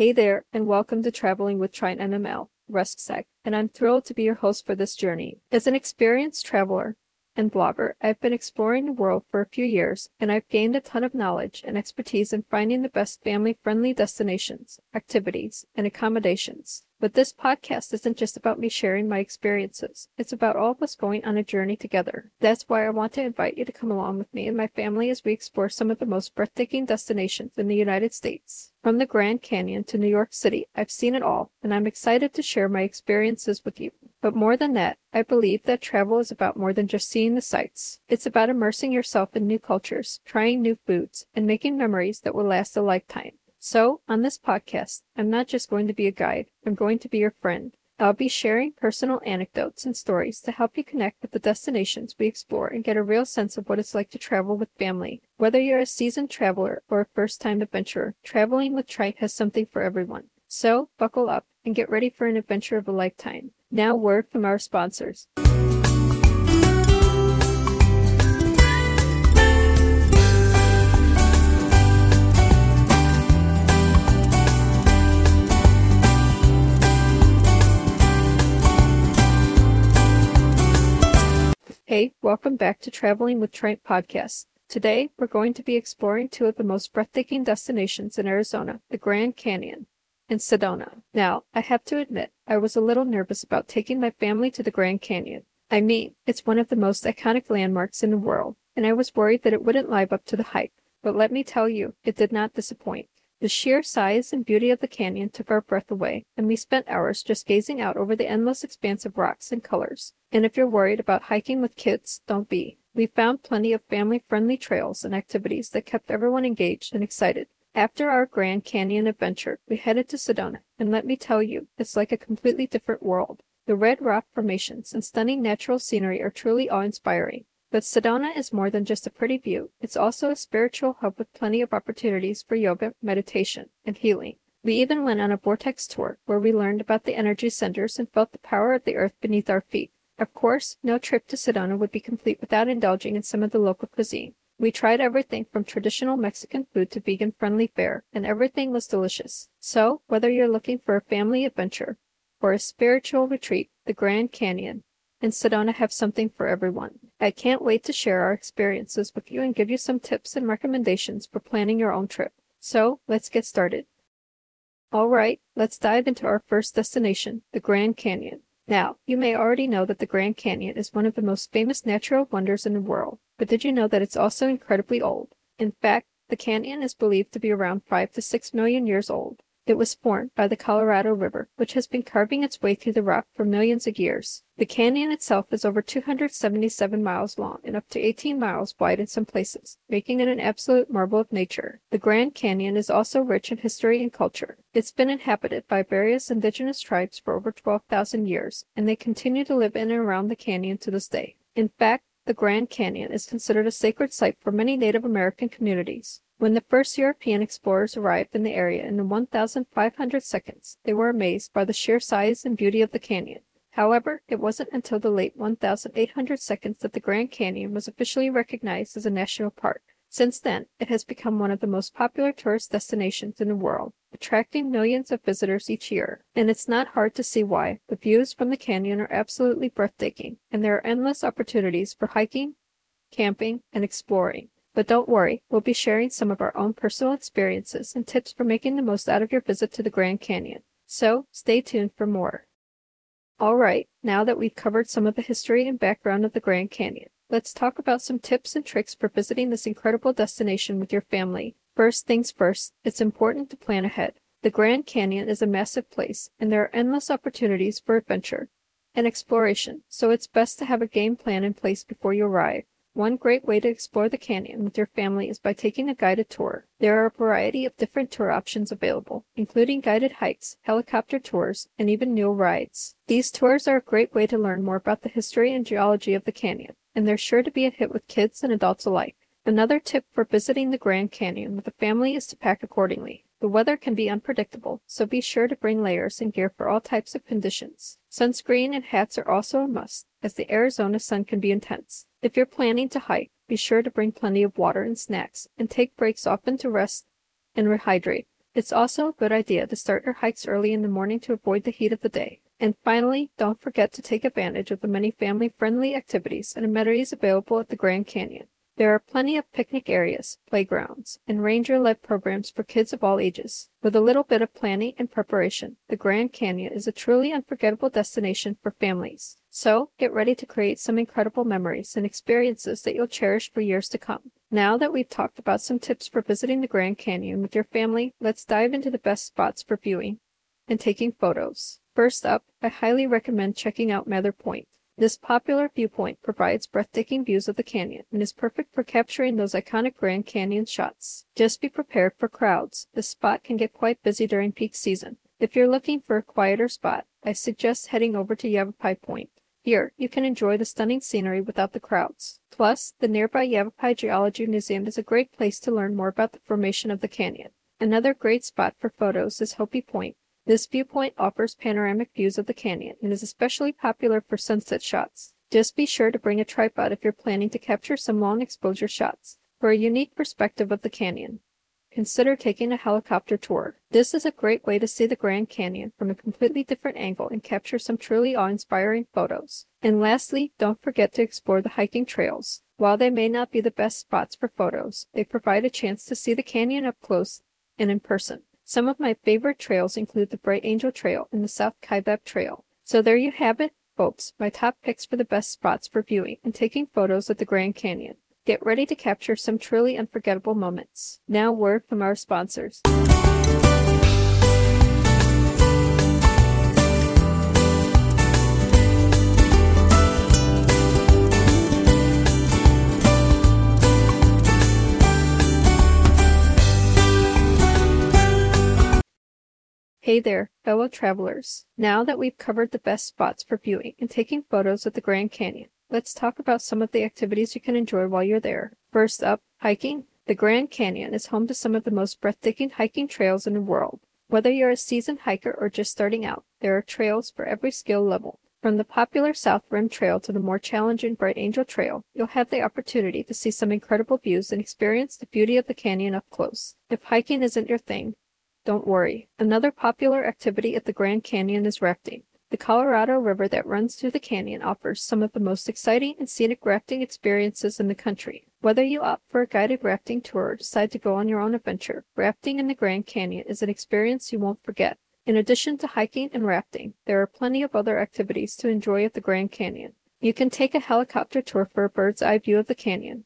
Hey there, and welcome to Traveling with Trient NML, Ruscsak, and I'm thrilled to be your host for this journey. As an experienced traveler and blogger, I've been exploring the world for a few years, and I've gained a ton of knowledge and expertise in finding the best family-friendly destinations, activities, and accommodations. But this podcast isn't just about me sharing my experiences. It's about all of us going on a journey together. That's why I want to invite you to come along with me and my family as we explore some of the most breathtaking destinations in the United States. From the Grand Canyon to New York City, I've seen it all, and I'm excited to share my experiences with you. But more than that, I believe that travel is about more than just seeing the sights. It's about immersing yourself in new cultures, trying new foods, and making memories that will last a lifetime. So, on this podcast, I'm not just going to be a guide, I'm going to be your friend. I'll be sharing personal anecdotes and stories to help you connect with the destinations we explore and get a real sense of what it's like to travel with family. Whether you're a seasoned traveler or a first time adventurer, traveling with Trient has something for everyone. So, buckle up and get ready for an adventure of a lifetime. Now, word from our sponsors. Hey, welcome back to Traveling with Trient podcast. Today, we're going to be exploring two of the most breathtaking destinations in Arizona, the Grand Canyon and Sedona. Now, I have to admit, I was a little nervous about taking my family to the Grand Canyon. I mean, it's one of the most iconic landmarks in the world, and I was worried that it wouldn't live up to the hype. But let me tell you, it did not disappoint. The sheer size and beauty of the canyon took our breath away, and we spent hours just gazing out over the endless expanse of rocks and colors. And if you're worried about hiking with kids, don't be. We found plenty of family friendly trails and activities that kept everyone engaged and excited. After our Grand Canyon adventure, we headed to Sedona, and let me tell you, it's like a completely different world. The red rock formations and stunning natural scenery are truly awe inspiring. But Sedona is more than just a pretty view. It's also a spiritual hub with plenty of opportunities for yoga, meditation, and healing. We even went on a vortex tour where we learned about the energy centers and felt the power of the earth beneath our feet. Of course, no trip to Sedona would be complete without indulging in some of the local cuisine. We tried everything from traditional Mexican food to vegan friendly fare, and everything was delicious. So, whether you're looking for a family adventure or a spiritual retreat, the Grand Canyon and Sedona have something for everyone. I can't wait to share our experiences with you and give you some tips and recommendations for planning your own trip. So, let's get started. All right, let's dive into our first destination, the Grand Canyon. Now, you may already know that the Grand Canyon is one of the most famous natural wonders in the world, but did you know that it's also incredibly old? In fact, the canyon is believed to be around 5 to 6 million years old. It was formed by the Colorado River, which has been carving its way through the rock for millions of years. The canyon itself is over 277 miles long and up to 18 miles wide in some places, making it an absolute marvel of nature. The Grand Canyon is also rich in history and culture. It's been inhabited by various indigenous tribes for over 12,000 years, and they continue to live in and around the canyon to this day. In fact, the Grand Canyon is considered a sacred site for many Native American communities. When the first European explorers arrived in the area in 1,500 seconds, they were amazed by the sheer size and beauty of the canyon. However, it wasn't until the late 1,800 seconds that the Grand Canyon was officially recognized as a national park. Since then, it has become one of the most popular tourist destinations in the world, attracting millions of visitors each year. And it's not hard to see why. The views from the canyon are absolutely breathtaking, and there are endless opportunities for hiking, camping, and exploring. But don't worry, we'll be sharing some of our own personal experiences and tips for making the most out of your visit to the Grand Canyon. So stay tuned for more. All right, now that we've covered some of the history and background of the Grand Canyon, let's talk about some tips and tricks for visiting this incredible destination with your family. First things first, it's important to plan ahead. The Grand Canyon is a massive place, and there are endless opportunities for adventure and exploration, so it's best to have a game plan in place before you arrive. One great way to explore the canyon with your family is by taking a guided tour. There are a variety of different tour options available, including guided hikes, helicopter tours, and even mule rides. These tours are a great way to learn more about the history and geology of the canyon, and they're sure to be a hit with kids and adults alike. Another tip for visiting the Grand Canyon with a family is to pack accordingly. The weather can be unpredictable, so be sure to bring layers and gear for all types of conditions. Sunscreen and hats are also a must, as the Arizona sun can be intense. If you're planning to hike, be sure to bring plenty of water and snacks, and take breaks often to rest and rehydrate. It's also a good idea to start your hikes early in the morning to avoid the heat of the day. And finally, don't forget to take advantage of the many family friendly activities and amenities available at the Grand Canyon. There are plenty of picnic areas, playgrounds, and ranger led programs for kids of all ages. With a little bit of planning and preparation, the Grand Canyon is a truly unforgettable destination for families. So, get ready to create some incredible memories and experiences that you'll cherish for years to come. Now that we've talked about some tips for visiting the Grand Canyon with your family, let's dive into the best spots for viewing and taking photos. First up, I highly recommend checking out Mather Point. This popular viewpoint provides breathtaking views of the canyon and is perfect for capturing those iconic Grand Canyon shots. Just be prepared for crowds. This spot can get quite busy during peak season. If you're looking for a quieter spot, I suggest heading over to Yavapai Point. Here, you can enjoy the stunning scenery without the crowds. Plus, the nearby Yavapai Geology Museum is a great place to learn more about the formation of the canyon. Another great spot for photos is Hopi Point, this viewpoint offers panoramic views of the canyon and is especially popular for sunset shots. Just be sure to bring a tripod if you're planning to capture some long exposure shots. For a unique perspective of the canyon, consider taking a helicopter tour. This is a great way to see the Grand Canyon from a completely different angle and capture some truly awe-inspiring photos. And lastly, don't forget to explore the hiking trails. While they may not be the best spots for photos, they provide a chance to see the canyon up close and in person. Some of my favorite trails include the Bright Angel Trail and the South Kaibab Trail. So there you have it, folks, my top picks for the best spots for viewing and taking photos at the Grand Canyon. Get ready to capture some truly unforgettable moments. Now, word from our sponsors. Hey there, fellow travelers. Now that we've covered the best spots for viewing and taking photos of the Grand Canyon, let's talk about some of the activities you can enjoy while you're there. First up, hiking. The Grand Canyon is home to some of the most breathtaking hiking trails in the world. Whether you're a seasoned hiker or just starting out, there are trails for every skill level. From the popular South Rim Trail to the more challenging Bright Angel Trail, you'll have the opportunity to see some incredible views and experience the beauty of the canyon up close. If hiking isn't your thing, don't worry. Another popular activity at the Grand Canyon is rafting. The Colorado River that runs through the canyon offers some of the most exciting and scenic rafting experiences in the country. Whether you opt for a guided rafting tour or decide to go on your own adventure, rafting in the Grand Canyon is an experience you won't forget. In addition to hiking and rafting, there are plenty of other activities to enjoy at the Grand Canyon. You can take a helicopter tour for a bird's eye view of the canyon,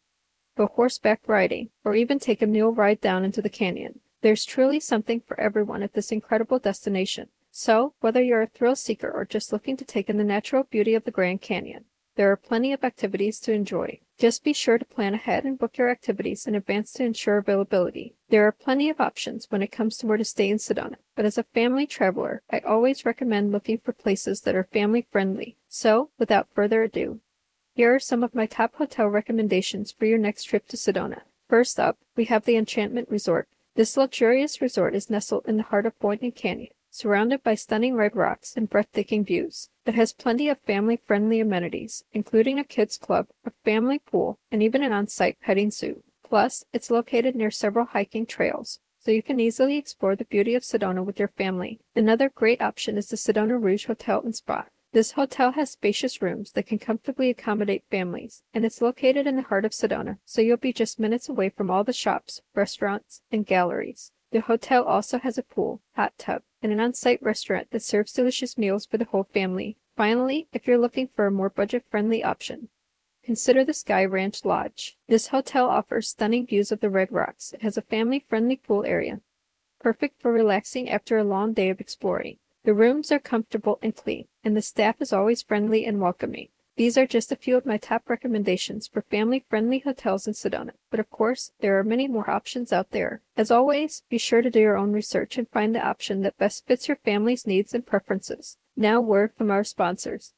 go horseback riding, or even take a mule ride down into the canyon. There's truly something for everyone at this incredible destination. So, whether you're a thrill seeker or just looking to take in the natural beauty of the Grand Canyon, there are plenty of activities to enjoy. Just be sure to plan ahead and book your activities in advance to ensure availability. There are plenty of options when it comes to where to stay in Sedona, but as a family traveler, I always recommend looking for places that are family friendly. So, without further ado, here are some of my top hotel recommendations for your next trip to Sedona. First up, we have the Enchantment Resort. This luxurious resort is nestled in the heart of Boynton Canyon, surrounded by stunning red rocks and breathtaking views. It has plenty of family-friendly amenities, including a kids club, a family pool, and even an on-site petting zoo. Plus, it's located near several hiking trails, so you can easily explore the beauty of Sedona with your family. Another great option is the Sedona Rouge Hotel and Spa. This hotel has spacious rooms that can comfortably accommodate families, and it's located in the heart of Sedona, so you'll be just minutes away from all the shops, restaurants, and galleries. The hotel also has a pool, hot tub, and an on-site restaurant that serves delicious meals for the whole family. Finally, if you're looking for a more budget-friendly option, consider the Sky Ranch Lodge. This hotel offers stunning views of the Red Rocks. It has a family-friendly pool area, perfect for relaxing after a long day of exploring. The rooms are comfortable and clean, and the staff is always friendly and welcoming. These are just a few of my top recommendations for family friendly hotels in Sedona, but of course, there are many more options out there. As always, be sure to do your own research and find the option that best fits your family's needs and preferences. Now, word from our sponsors.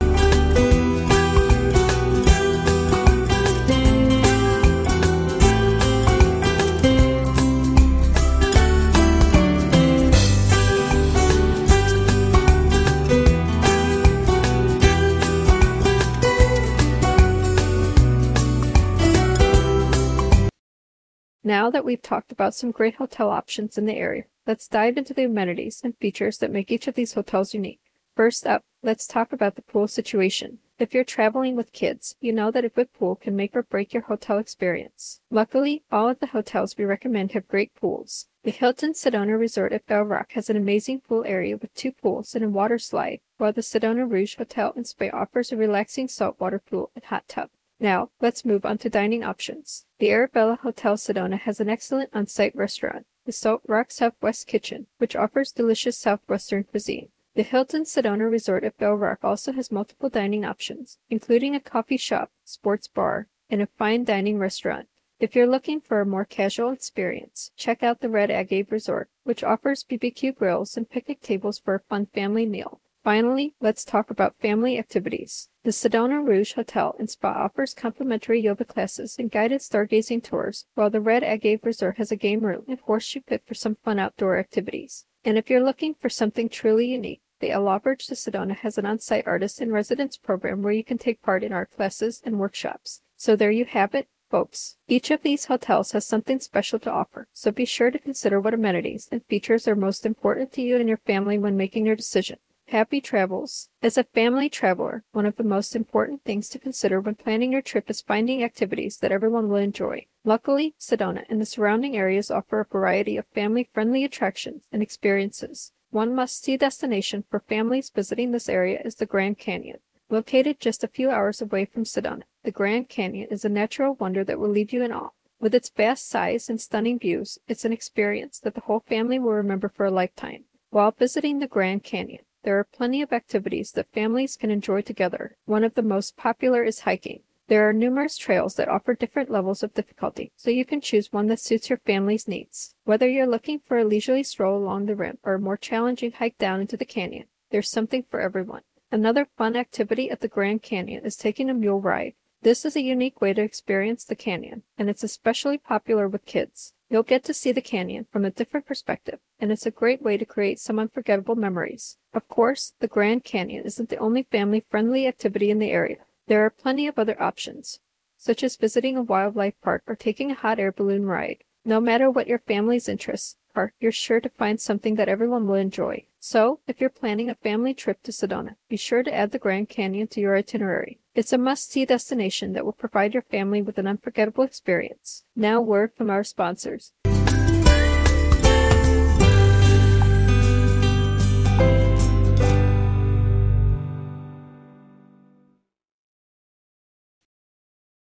Now that we've talked about some great hotel options in the area, let's dive into the amenities and features that make each of these hotels unique. First up, let's talk about the pool situation. If you're traveling with kids, you know that a good pool can make or break your hotel experience. Luckily, all of the hotels we recommend have great pools. The Hilton Sedona Resort at Bell Rock has an amazing pool area with two pools and a water slide, while the Sedona Rouge Hotel and Spa offers a relaxing saltwater pool and hot tub. Now, let's move on to dining options. The Arabella Hotel Sedona has an excellent on-site restaurant, the Salt Rock Southwest Kitchen, which offers delicious southwestern cuisine. The Hilton Sedona Resort at Bell Rock also has multiple dining options, including a coffee shop, sports bar, and a fine dining restaurant. If you're looking for a more casual experience, check out the Red Agave Resort, which offers BBQ grills and picnic tables for a fun family meal. Finally, let's talk about family activities. The Sedona Rouge Hotel and Spa offers complimentary yoga classes and guided stargazing tours, while the Red Agave Resort has a game room and horseshoe pit for some fun outdoor activities. And if you're looking for something truly unique, the L'Auberge de Sedona has an on-site artist in residence program where you can take part in art classes and workshops. So there you have it, folks. Each of these hotels has something special to offer, so be sure to consider what amenities and features are most important to you and your family when making your decision. Happy travels. As a family traveler, one of the most important things to consider when planning your trip is finding activities that everyone will enjoy. Luckily, Sedona and the surrounding areas offer a variety of family friendly attractions and experiences. One must-see destination for families visiting this area is the Grand Canyon. Located just a few hours away from Sedona, the Grand Canyon is a natural wonder that will leave you in awe. With its vast size and stunning views, it's an experience that the whole family will remember for a lifetime. While visiting the Grand Canyon, there are plenty of activities that families can enjoy together. One of the most popular is hiking. There are numerous trails that offer different levels of difficulty, so you can choose one that suits your family's needs. Whether you're looking for a leisurely stroll along the rim or a more challenging hike down into the canyon, there's something for everyone. Another fun activity at the Grand Canyon is taking a mule ride. This is a unique way to experience the canyon, and it's especially popular with kids. You'll get to see the canyon from a different perspective, and it's a great way to create some unforgettable memories. Of course, the Grand Canyon isn't the only family friendly activity in the area. There are plenty of other options, such as visiting a wildlife park or taking a hot air balloon ride. No matter what your family's interests are, you're sure to find something that everyone will enjoy. So, if you're planning a family trip to Sedona, be sure to add the Grand Canyon to your itinerary. It's a must-see destination that will provide your family with an unforgettable experience. Now, word from our sponsors.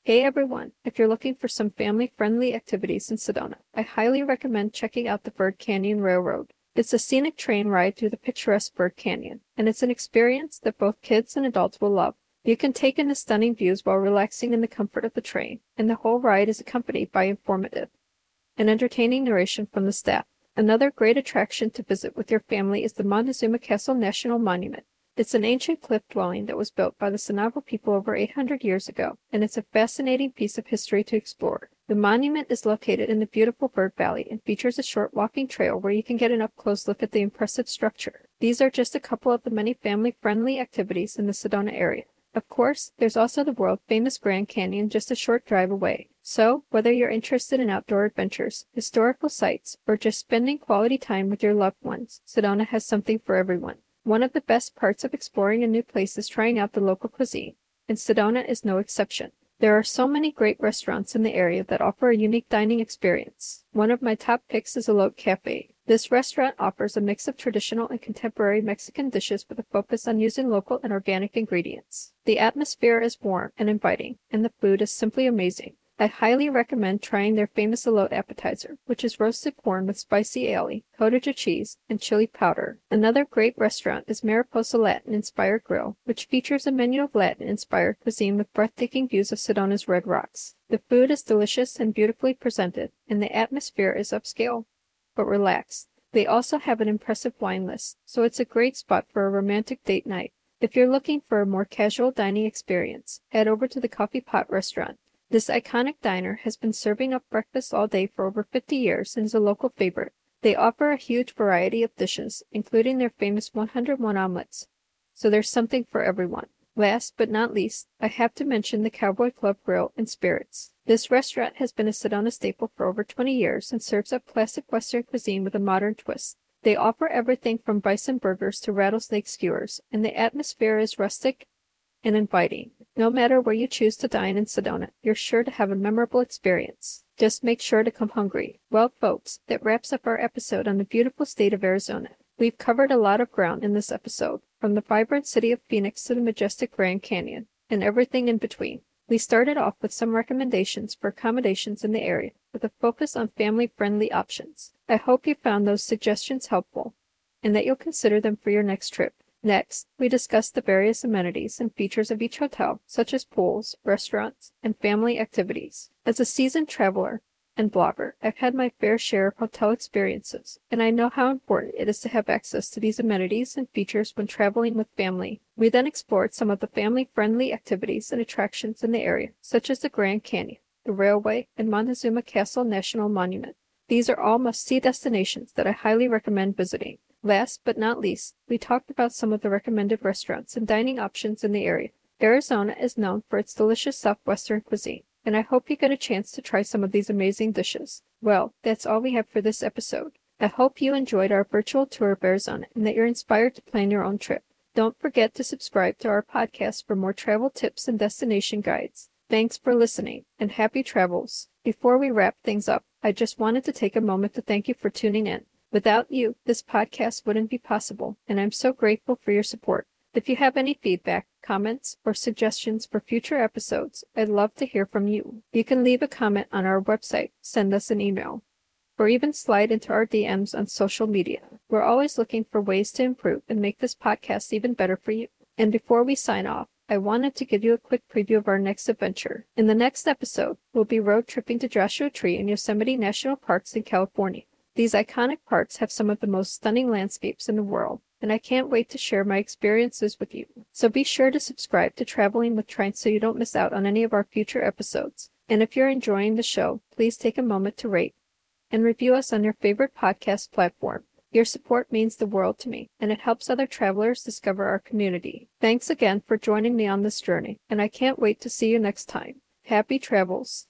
Hey everyone! If you're looking for some family-friendly activities in Sedona, I highly recommend checking out the Verde Canyon Railroad. It's a scenic train ride through the picturesque Verde Canyon, and it's an experience that both kids and adults will love. You can take in the stunning views while relaxing in the comfort of the train, and the whole ride is accompanied by informative and entertaining narration from the staff. Another great attraction to visit with your family is the Montezuma Castle National Monument. It's an ancient cliff dwelling that was built by the Sinagua people over 800 years ago, and it's a fascinating piece of history to explore. The monument is located in the beautiful Verde Valley and features a short walking trail where you can get an up close look at the impressive structure. These are just a couple of the many family friendly activities in the Sedona area. Of course, there's also the world famous Grand Canyon just a short drive away. So, whether you're interested in outdoor adventures, historical sites, or just spending quality time with your loved ones, Sedona has something for everyone. One of the best parts of exploring a new place is trying out the local cuisine, and Sedona is no exception. There are so many great restaurants in the area that offer a unique dining experience. One of my top picks is Elote Cafe. This restaurant offers a mix of traditional and contemporary Mexican dishes with a focus on using local and organic ingredients. The atmosphere is warm and inviting, and the food is simply amazing. I highly recommend trying their famous elote appetizer, which is roasted corn with spicy aioli, cottage cheese, and chili powder. Another great restaurant is Mariposa Latin Inspired Grill, which features a menu of Latin inspired cuisine with breathtaking views of Sedona's red rocks. The food is delicious and beautifully presented, and the atmosphere is upscale but relaxed. They also have an impressive wine list, so it's a great spot for a romantic date night. If you're looking for a more casual dining experience, head over to the Coffee Pot restaurant. This iconic diner has been serving up breakfast all day for over 50 years and is a local favorite. They offer a huge variety of dishes, including their famous 101 omelets. So there's something for everyone. Last but not least, I have to mention the Cowboy Club Grill and Spirits. This restaurant has been a Sedona staple for over 20 years and serves up classic Western cuisine with a modern twist. They offer everything from bison burgers to rattlesnake skewers, and the atmosphere is rustic and inviting. No matter where you choose to dine in Sedona, you're sure to have a memorable experience. Just make sure to come hungry. Well, folks, that wraps up our episode on the beautiful state of Arizona. We've covered a lot of ground in this episode, from the vibrant city of Phoenix to the majestic Grand Canyon, and everything in between. We started off with some recommendations for accommodations in the area, with a focus on family friendly options. I hope you found those suggestions helpful and that you'll consider them for your next trip. Next, we discussed the various amenities and features of each hotel, such as pools, restaurants, and family activities. As a seasoned traveler and blogger, I've had my fair share of hotel experiences, and I know how important it is to have access to these amenities and features when traveling with family. We then explored some of the family friendly activities and attractions in the area, such as the Grand Canyon, the railway, and Montezuma Castle National Monument. These are all must see destinations that I highly recommend visiting. Last but not least, we talked about some of the recommended restaurants and dining options in the area. Arizona is known for its delicious southwestern cuisine, and I hope you get a chance to try some of these amazing dishes. Well, that's all we have for this episode. I hope you enjoyed our virtual tour of Arizona and that you're inspired to plan your own trip. Don't forget to subscribe to our podcast for more travel tips and destination guides. Thanks for listening and happy travels. Before we wrap things up, I just wanted to take a moment to thank you for tuning in. Without you, this podcast wouldn't be possible, and I'm so grateful for your support. If you have any feedback, comments, or suggestions for future episodes, I'd love to hear from you. You can leave a comment on our website, send us an email, or even slide into our DMs on social media. We're always looking for ways to improve and make this podcast even better for you. And before we sign off, I wanted to give you a quick preview of our next adventure. In the next episode, we'll be road tripping to Joshua Tree in Yosemite National Parks in California. These iconic parks have some of the most stunning landscapes in the world, and I can't wait to share my experiences with you. So be sure to subscribe to Traveling with Trient so you don't miss out on any of our future episodes. And if you're enjoying the show, please take a moment to rate and review us on your favorite podcast platform. Your support means the world to me, and it helps other travelers discover our community. Thanks again for joining me on this journey, and I can't wait to see you next time. Happy travels!